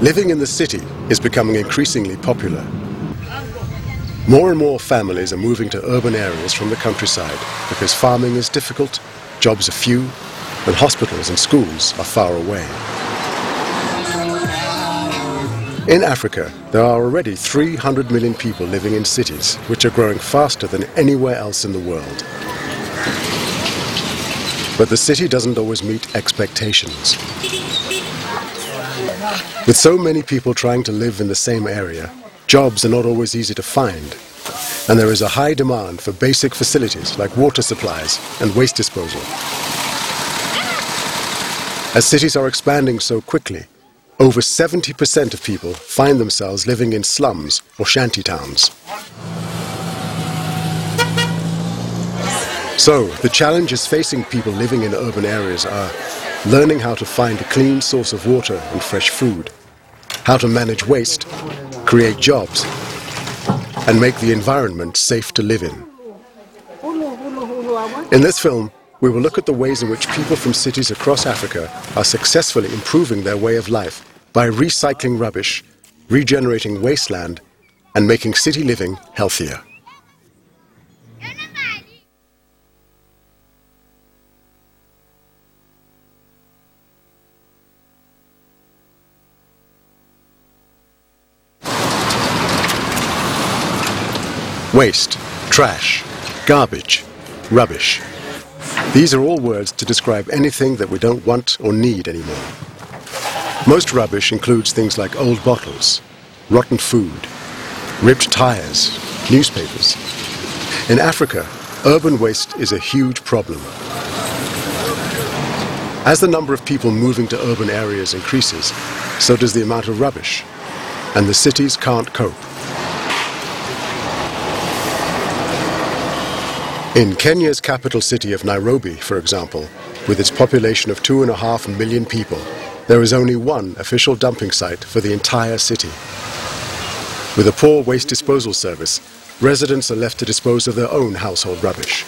Living in the city is becoming increasingly popular. More and more families are moving to urban areas from the countryside because farming is difficult, jobs are few, and hospitals and schools are far away. In Africa, there are already 300 million people living in cities, which are growing faster than anywhere else in the world. But the city doesn't always meet expectations. With so many people trying to live in the same area, jobs are not always easy to find. And there is a high demand for basic facilities like water supplies and waste disposal. As cities are expanding so quickly, over 70% of people find themselves living in slums or shanty towns. So, the challenges facing people living in urban areas are learning how to find a clean source of water and fresh food, how to manage waste, create jobs, and make the environment safe to live in. In this film, we will look at the ways in which people from cities across Africa are successfully improving their way of life by recycling rubbish, regenerating wasteland, and making city living healthier. Waste, trash, garbage, rubbish. These are all words to describe anything that we don't want or need anymore. Most rubbish includes things like old bottles, rotten food, ripped tires, newspapers. In Africa, urban waste is a huge problem. As the number of people moving to urban areas increases, so does the amount of rubbish, and the cities can't cope. In Kenya's capital city of Nairobi, for example, with its population of two and a half million people, there is only one official dumping site for the entire city. With a poor waste disposal service, residents are left to dispose of their own household rubbish.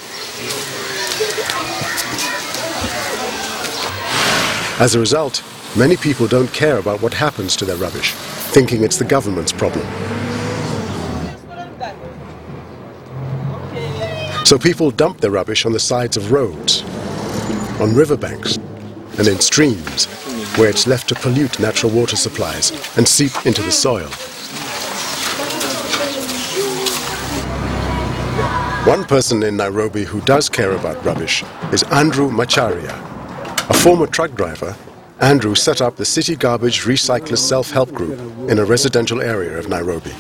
As a result, many people don't care about what happens to their rubbish, thinking it's the government's problem. So people dump their rubbish on the sides of roads, on riverbanks, and in streams, where it's left to pollute natural water supplies and seep into the soil. One person in Nairobi who does care about rubbish is Andrew Macharia. A former truck driver, Andrew set up the City Garbage Recyclers Self-Help Group in a residential area of Nairobi.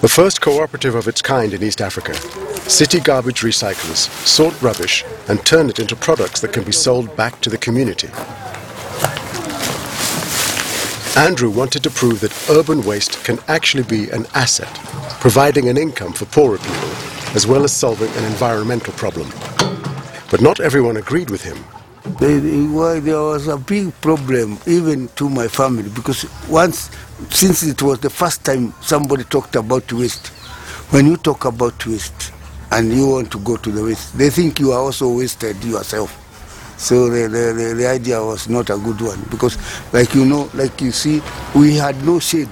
The first cooperative of its kind in East Africa, City Garbage Recyclers sort rubbish and turn it into products that can be sold back to the community. Andrew wanted to prove that urban waste can actually be an asset, providing an income for poorer people, as well as solving an environmental problem. But not everyone agreed with him. There, was a big problem even to my family because once since it was the first time somebody talked about waste, when you talk about waste and you want to go to the waste, they think you are also wasted yourself. So the, the, the, the idea was not a good one because, like you know, like you see, we had no shade.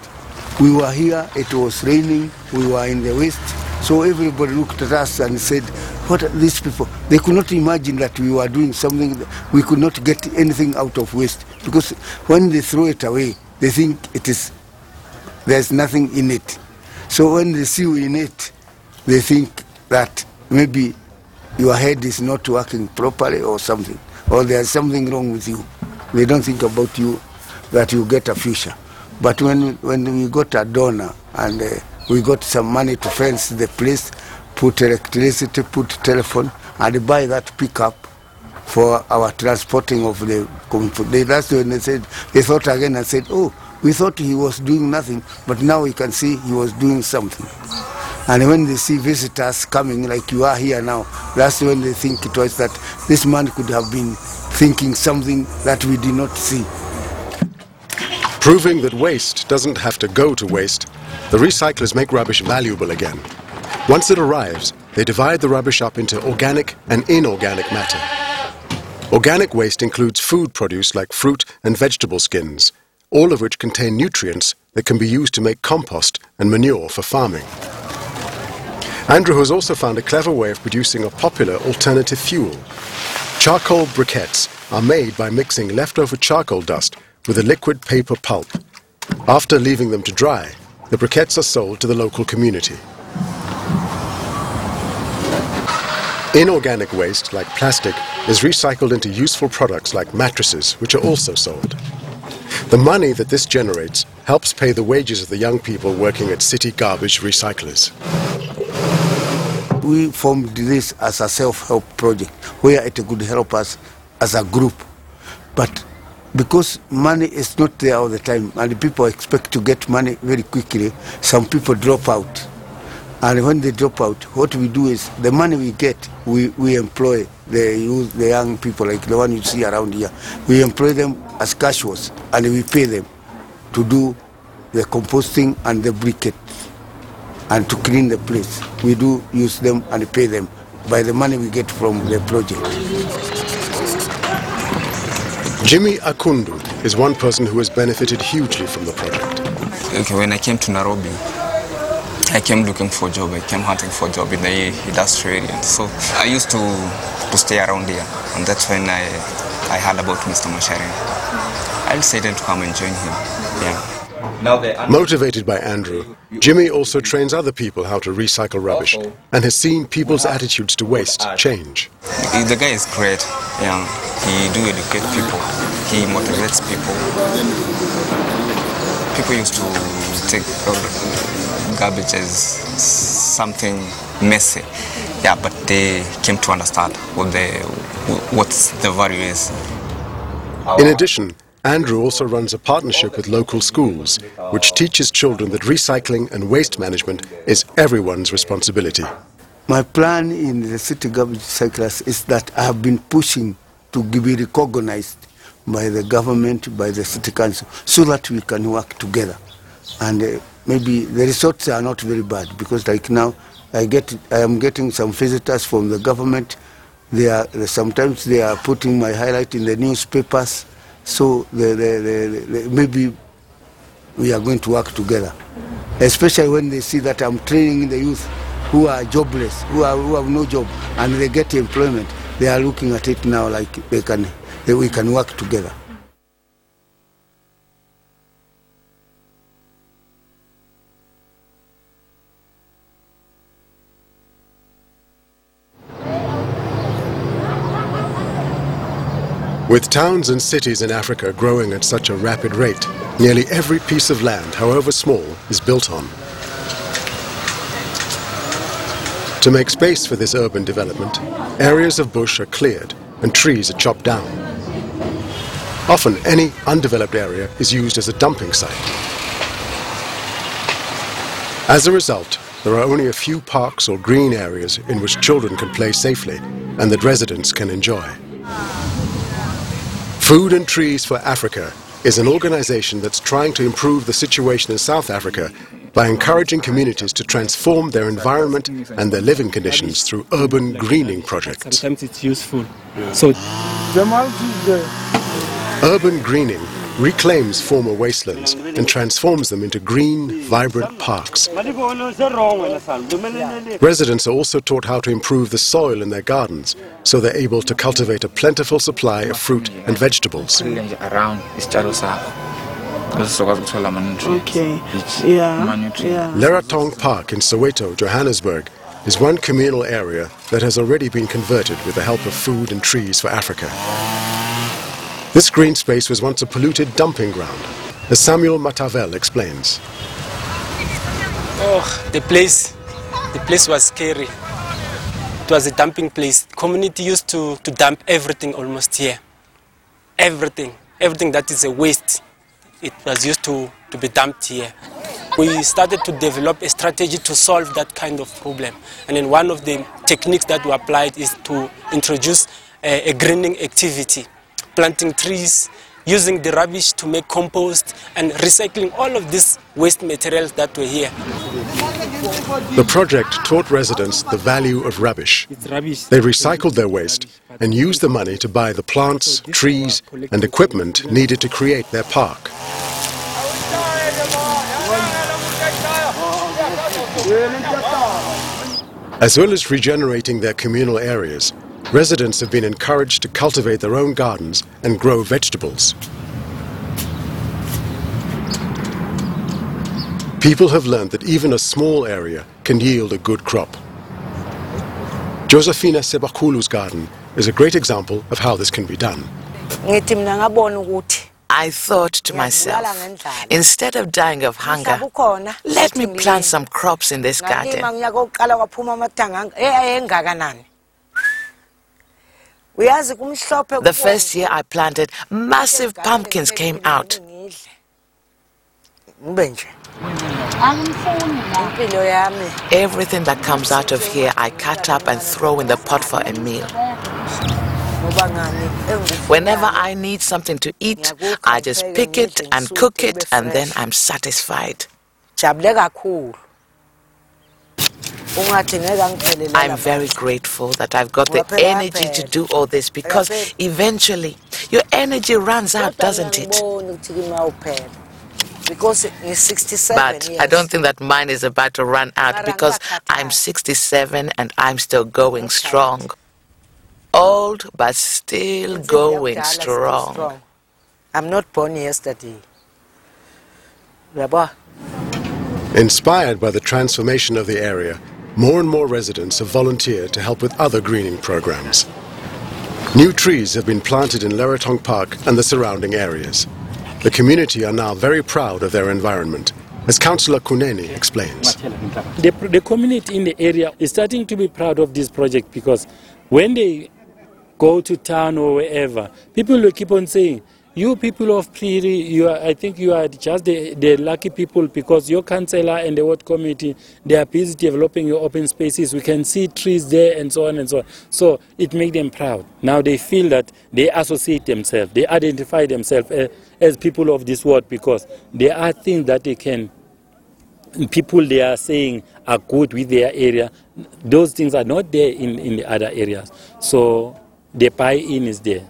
We were here, it was raining, we were in the waste. So everybody looked at us and said, what are these people? They could not imagine that we were doing something, we could not get anything out of waste. Because when they throw it away, they think it is there's nothing in it. So when they see you in it, they think that maybe your head is not working properly or something, or there's something wrong with you. They don't think about you that you get a future. But when when we got a donor and uh, we got some money to fence the place, put electricity, put telephone, and buy that pickup for our transporting of the. That's when they said they thought again and said, oh we thought he was doing nothing, but now we can see he was doing something. And when they see visitors coming like you are here now, that's when they think it was that this man could have been thinking something that we did not see. Proving that waste doesn't have to go to waste, the recyclers make rubbish valuable again. Once it arrives, they divide the rubbish up into organic and inorganic matter. Organic waste includes food produce like fruit and vegetable skins, all of which contain nutrients that can be used to make compost and manure for farming. Andrew has also found a clever way of producing a popular alternative fuel. Charcoal briquettes are made by mixing leftover charcoal dust with a liquid paper pulp. After leaving them to dry, the briquettes are sold to the local community. Inorganic waste, like plastic, is recycled into useful products like mattresses, which are also sold. The money that this generates helps pay the wages of the young people working at city garbage recyclers. We formed this as a self-help project where it could help us as a group. But because money is not there all the time and people expect to get money very quickly, some people drop out. And when they drop out, what we do is the money we get, we, we employ the youth, the young people like the one you see around here. We employ them as casuals and we pay them to do the composting and the briquettes and to clean the place. We do use them and pay them by the money we get from the project. Jimmy Akundu is one person who has benefited hugely from the project. Okay, when I came to Nairobi, I came looking for a job. I came hunting for a job in the industry area. So I used to, to stay around here, and that's when I, I heard about Mr. Mashari. I decided to come and join him. Yeah. Motivated by Andrew, Jimmy also trains other people how to recycle rubbish and has seen people's attitudes to waste change. The guy is great. Yeah. He do educate people. He motivates people. People used to take garbage as something messy. Yeah, but they came to understand what the what the value is. In addition, Andrew also runs a partnership with local schools, which teaches children that recycling and waste management is everyone's responsibility. My plan in the city garbage cyclers is that I have been pushing to be recognized by the government, by the city council, so that we can work together. And uh, maybe the resorts are not very bad because like now I get I am getting some visitors from the government. They are sometimes they are putting my highlight in the newspapers. So the, the, the, maybe we are going to work together, especially when they see that I'm training the youth who are jobless, who, are, who have no job, and they get employment. They are looking at it now like they can, we can work together. With towns and cities in Africa growing at such a rapid rate, nearly every piece of land, however small, is built on. To make space for this urban development, areas of bush are cleared and trees are chopped down. Often any undeveloped area is used as a dumping site. As a result, there are only a few parks or green areas in which children can play safely and that residents can enjoy. Food and Trees for Africa is an organization that's trying to improve the situation in South Africa by encouraging communities to transform their environment and their living conditions through urban greening projects. Sometimes it's useful. So Urban greening reclaims former wastelands and transforms them into green, vibrant parks. Residents are also taught how to improve the soil in their gardens so they're able to cultivate a plentiful supply of fruit and vegetables. around Okay. Yeah. Yeah. Leratong Park in Soweto, Johannesburg, is one communal area that has already been converted with the help of Food and Trees for Africa. This green space was once a polluted dumping ground, as Samuel Matavel explains. Oh, the place, the place was scary. It was a dumping place. Community used to, to dump everything almost here. Everything, everything that is a waste, it was used to, to be dumped here. We started to develop a strategy to solve that kind of problem. And then one of the techniques that we applied is to introduce a, a greening activity planting trees, using the rubbish to make compost, and recycling all of these waste materials that were here. The project taught residents the value of rubbish. They recycled their waste and used the money to buy the plants, trees, and equipment needed to create their park. As well as regenerating their communal areas, residents have been encouraged to cultivate their own gardens and grow vegetables. People have learned that even a small area can yield a good crop. Josefina Sebakulu's garden is a great example of how this can be done. Ngithi mina ngabona ukuthi I thought to myself, instead of dying of hunger, let me plant some crops in this garden. ngalima unyaka wokuqala kwaphuma amathanga eh, eh, engakanani? Uyazi kumhlophe The first year I planted, massive pumpkins came out. ngibe nje. Impilo yami. Everything that comes out of here, I cut up and throw in the pot for a meal. Whenever I need something to eat, I just pick it and cook it, and then I'm satisfied. jabule kakhulu. Ungathi ngeke angiphelele I'm very grateful that I've got the energy to do all this because eventually your energy runs out, doesn't it? ukuthi kimi awuphela because ngi-67 But I don't think that mine is about to run out because I'm 67 and I'm still going strong. Old, but still going strong. i'm not born yesterday uyabona Inspired by the transformation of the area, more and more residents have volunteered to help with other greening programs. New trees have been planted in Leratong Park and the surrounding areas. The community are now very proud of their environment, as Councillor Kuneni explains. the, the community in the area is starting to be proud of this project because when they go to town or wherever, people will keep on saying, you people of Priri, you are, I think you are just the, the lucky people because your councillor and the ward committee, they are busy developing your open spaces. We can see trees there and so on and so on. So it makes them proud. Now they feel that they associate themselves, they identify themselves as, as people of this world because there are things that they can people they are saying are good with their area, those things are not there in, in the other areas. So the buy-in is there.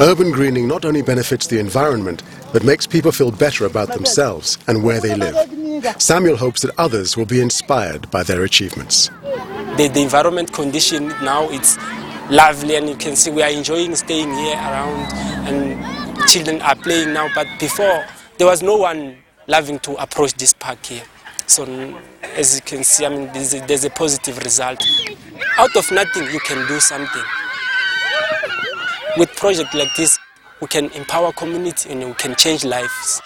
Urban greening not only benefits the environment, but makes people feel better about themselves and where they live. Samuel hopes that others will be inspired by their achievements. the, the environment condition now it's lovely and you can see we are enjoying staying here around and children are playing now but before there was no one loving to approach this park here so as you can see i mean there's a, there's a positive result out of nothing you can do something with projects like this we can empower community and we can change lives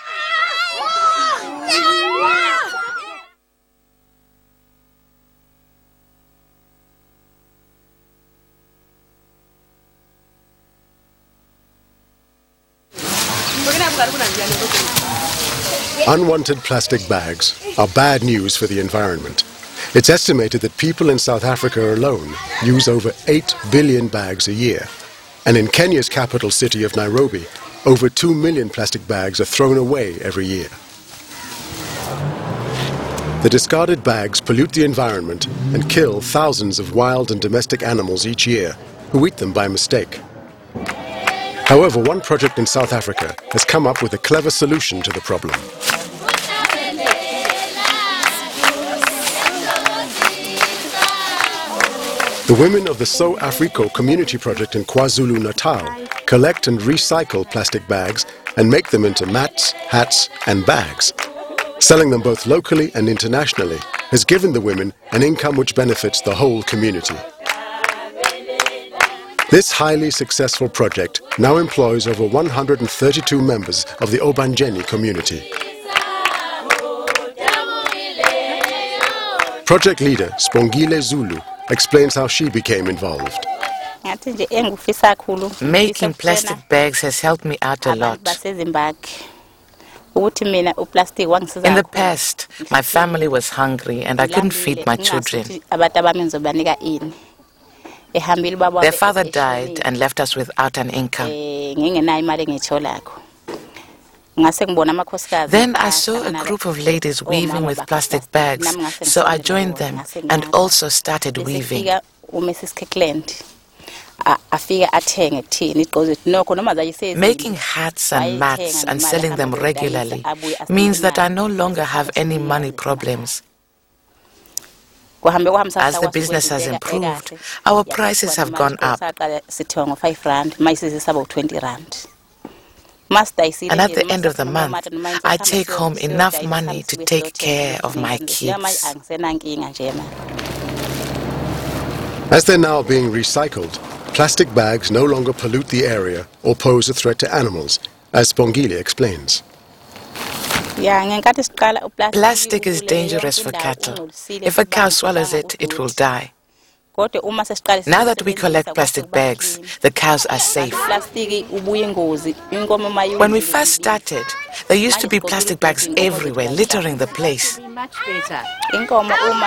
Unwanted plastic bags are bad news for the environment. It's estimated that people in South Africa alone use over 8 billion bags a year. And in Kenya's capital city of Nairobi, over 2 million plastic bags are thrown away every year. The discarded bags pollute the environment and kill thousands of wild and domestic animals each year who eat them by mistake. However, one project in South Africa has come up with a clever solution to the problem. The women of the So Africo Community Project in KwaZulu Natal collect and recycle plastic bags and make them into mats, hats, and bags. Selling them both locally and internationally has given the women an income which benefits the whole community. This highly successful project now employs over 132 members of the Obanjeni community. Project leader Spongile Zulu explains how she became involved. ngathi nje engifisa kakhulu Making plastic bags has helped me out a lot. basezimbabwe ukuthi mina uplastic wangisiza In the past, my family was hungry and I couldn't feed my children. ngingazi ukuthi abantu abami ngizobanika ini ehambile ubaba Their father died and left us without an income. Eh, Then I saw a group of ladies weaving with plastic bags, so I joined them and also started weaving. fika uMrs Kirkland. A- afike athenge kuthini igqozi nokho noma Making hats and mats and selling them regularly means that I no longer have any money problems. As the business has improved, our prices have gone up. And at the end of the month, I take home enough money to take care of my kids. As they're now being recycled, plastic bags no longer pollute the area or pose a threat to animals, as Spongile explains. Plastic is dangerous for cattle. If a cow swallows it, it will die. Now that we collect plastic bags, the cows are safe. When we first started, there used to be plastic bags everywhere, littering the place.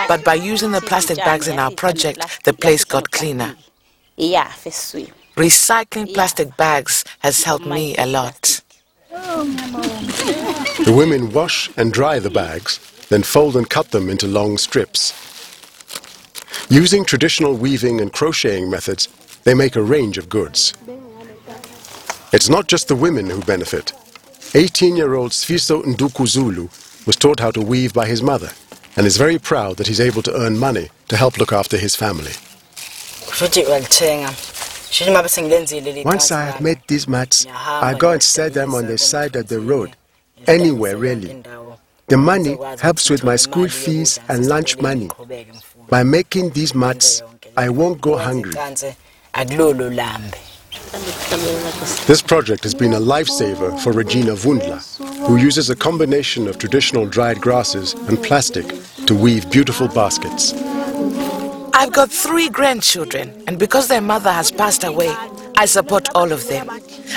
But by using the plastic bags in our project, the place got cleaner. Recycling plastic bags has helped me a lot. The women wash and dry the bags, then fold and cut them into long strips. Using traditional weaving and crocheting methods, they make a range of goods. It's not just the women who benefit. 18-year-old Sfiso Ndukuzulu was taught how to weave by his mother and is very proud that he's able to earn money to help look after his family. Once I have made these mats, I go and sell them on the side of the road, anywhere really. The money helps with my school fees and lunch money. By making these mats, I won't go hungry. This project has been a lifesaver for Regina Vundla, who uses a combination of traditional dried grasses and plastic to weave beautiful baskets. I've got three grandchildren, and because their mother has passed away, I support all of them.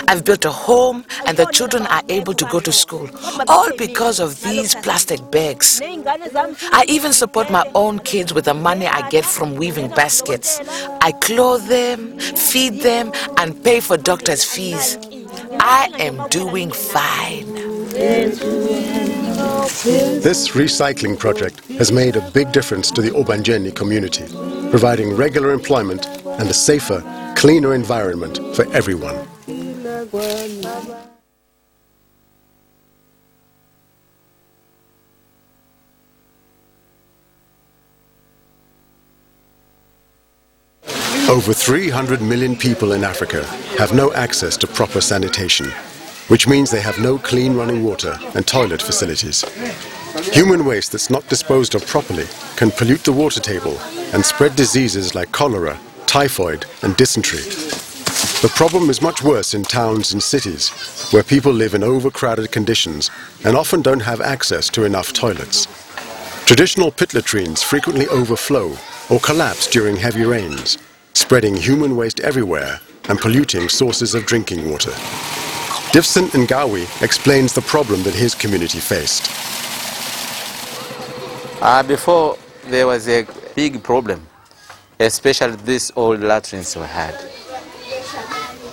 I've built a home and the children are able to go to school, all because of these plastic bags. I even support my own kids with the money I get from weaving baskets. I clothe them, feed them, and pay for doctors' fees. I am doing fine. This recycling project has made a big difference to the Obanjeni community, providing regular employment and a safer, cleaner environment for everyone. Over 300 million people in Africa have no access to proper sanitation, which means they have no clean running water and toilet facilities. Human waste that's not disposed of properly can pollute the water table and spread diseases like cholera, typhoid and dysentery. The problem is much worse in towns and cities, where people live in overcrowded conditions and often don't have access to enough toilets. Traditional pit latrines frequently overflow or collapse during heavy rains, spreading human waste everywhere and polluting sources of drinking water. Divson Ngawi explains the problem that his community faced. Uh, before, there was a big problem, especially these old latrines we had.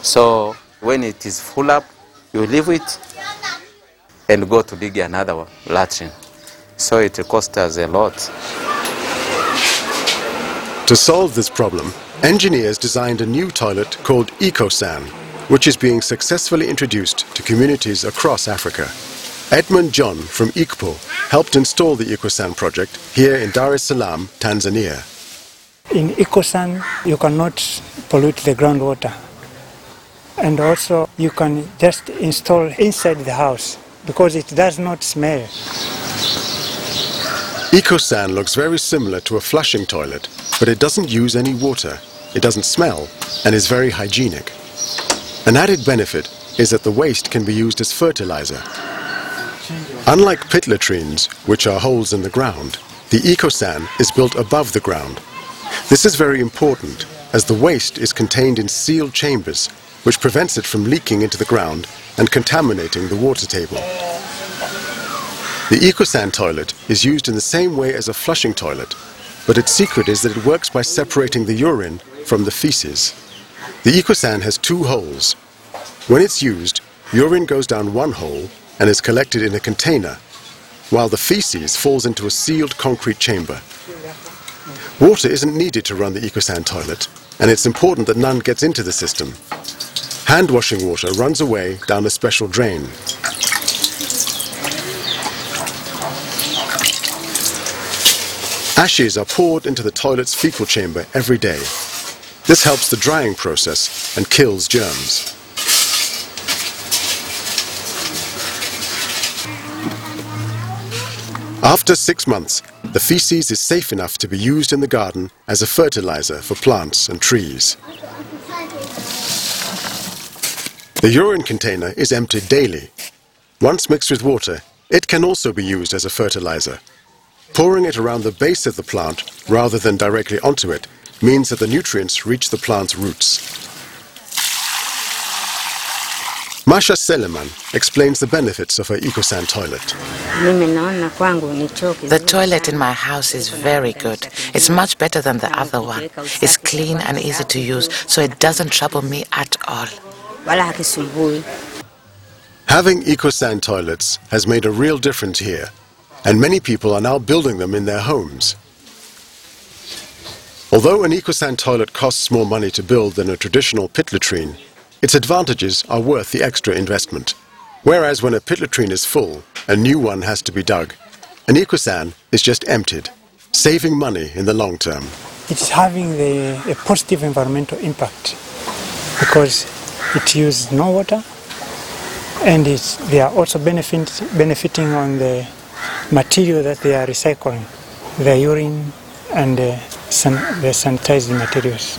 So when it is full up, you leave it and go to dig another latrine. So it costs us a lot. To solve this problem, engineers designed a new toilet called EcoSan, which is being successfully introduced to communities across Africa. Edmund John from ICPO helped install the EcoSan project here in Dar es Salaam, Tanzania. In EcoSan, you cannot pollute the groundwater and also you can just install inside the house because it does not smell. EcoSan looks very similar to a flushing toilet, but it doesn't use any water, it doesn't smell, and is very hygienic. An added benefit is that the waste can be used as fertilizer. Unlike pit latrines, which are holes in the ground, the EcoSan is built above the ground. This is very important, as the waste is contained in sealed chambers which prevents it from leaking into the ground and contaminating the water table. The EcoSan toilet is used in the same way as a flushing toilet, but its secret is that it works by separating the urine from the feces. The EcoSan has two holes. When it's used, urine goes down one hole and is collected in a container, while the feces falls into a sealed concrete chamber. Water isn't needed to run the EcoSan toilet, and it's important that none gets into the system. Hand washing water runs away down a special drain. Ashes are poured into the toilet's fecal chamber every day. This helps the drying process and kills germs. After six months, the feces is safe enough to be used in the garden as a fertilizer for plants and trees. The urine container is emptied daily. Once mixed with water, it can also be used as a fertilizer. Pouring it around the base of the plant rather than directly onto it means that the nutrients reach the plant's roots. Masha Seleman explains the benefits of her EcoSan toilet. The toilet in my house is very good. It's much better than the other one. It's clean and easy to use, so it doesn't trouble me at all. Having EcoSan toilets has made a real difference here, and many people are now building them in their homes. Although an EcoSan toilet costs more money to build than a traditional pit latrine, its advantages are worth the extra investment. Whereas when a pit latrine is full, a new one has to be dug. An EcoSan is just emptied, saving money in the long term. It's having the, a positive environmental impact because it uses no water and they are also benefit, benefiting on the material that they are recycling, the urine and the, san, the sanitized materials.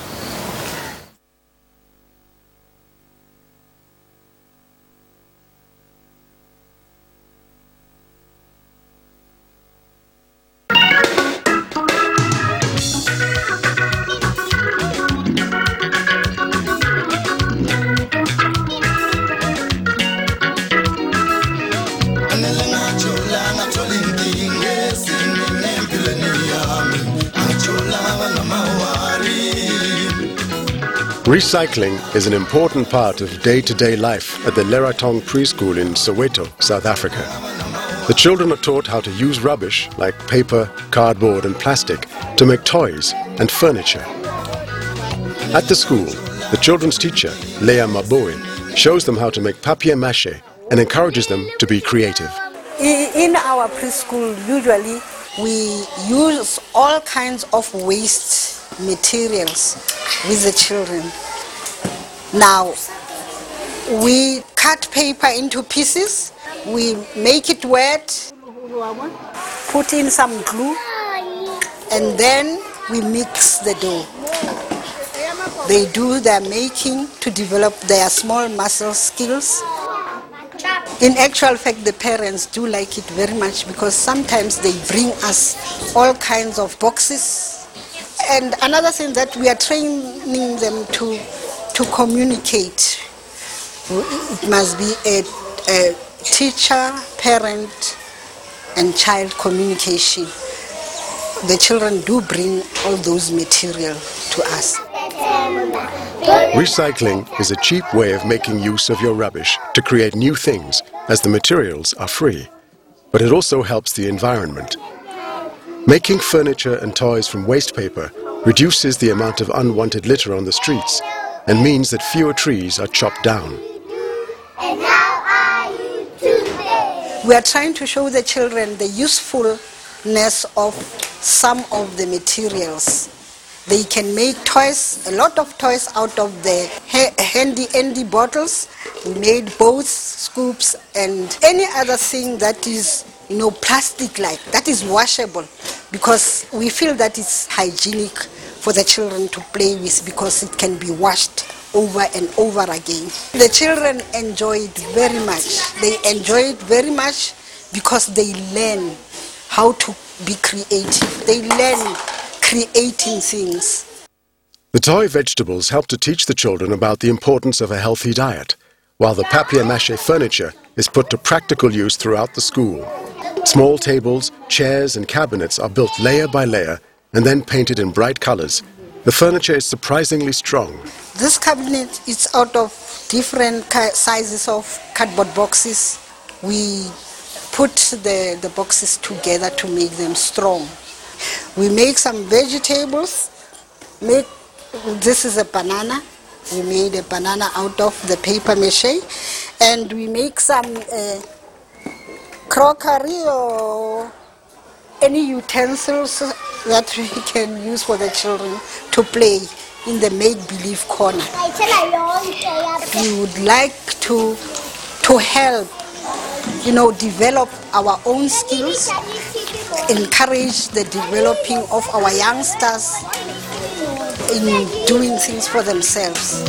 Recycling is an important part of day-to-day life at the Leratong preschool in Soweto, South Africa. The children are taught how to use rubbish like paper, cardboard and plastic to make toys and furniture. At the school, the children's teacher, Leah Maboe, shows them how to make papier-mâché and encourages them to be creative. In our preschool, usually we use all kinds of waste materials with the children. Now, we cut paper into pieces, we make it wet, put in some glue, and then we mix the dough. They do their making to develop their small muscle skills. In actual fact, the parents do like it very much because sometimes they bring us all kinds of boxes and another thing that we are training them to to communicate. It must be a, a teacher, parent, and child communication. The children do bring all those material to us. Recycling is a cheap way of making use of your rubbish to create new things, as the materials are free. But it also helps the environment. Making furniture and toys from waste paper reduces the amount of unwanted litter on the streets and means that fewer trees are chopped down. We are trying to show the children the usefulness of some of the materials. They can make toys, a lot of toys out of the Handy Andy bottles. We made boats, scoops, and any other thing that is you know, plastic-like, that is washable because we feel that it's hygienic for the children to play with because it can be washed over and over again. The children enjoy it very much. They enjoy it very much because they learn how to be creative. They learn creating things. The toy vegetables help to teach the children about the importance of a healthy diet, while the papier-mâché furniture is put to practical use throughout the school. Small tables, chairs and cabinets are built layer by layer and then painted in bright colors. The furniture is surprisingly strong. This cabinet is out of different sizes of cardboard boxes. We put the, the boxes together to make them strong. We make some vegetables. Make, this is a banana. We made a banana out of the paper mache. And we make some uh, crockery or any utensils that we can use for the children to play in the make-believe corner. We would like to, to help, you know, develop our own skills, encourage the developing of our youngsters in doing things for themselves.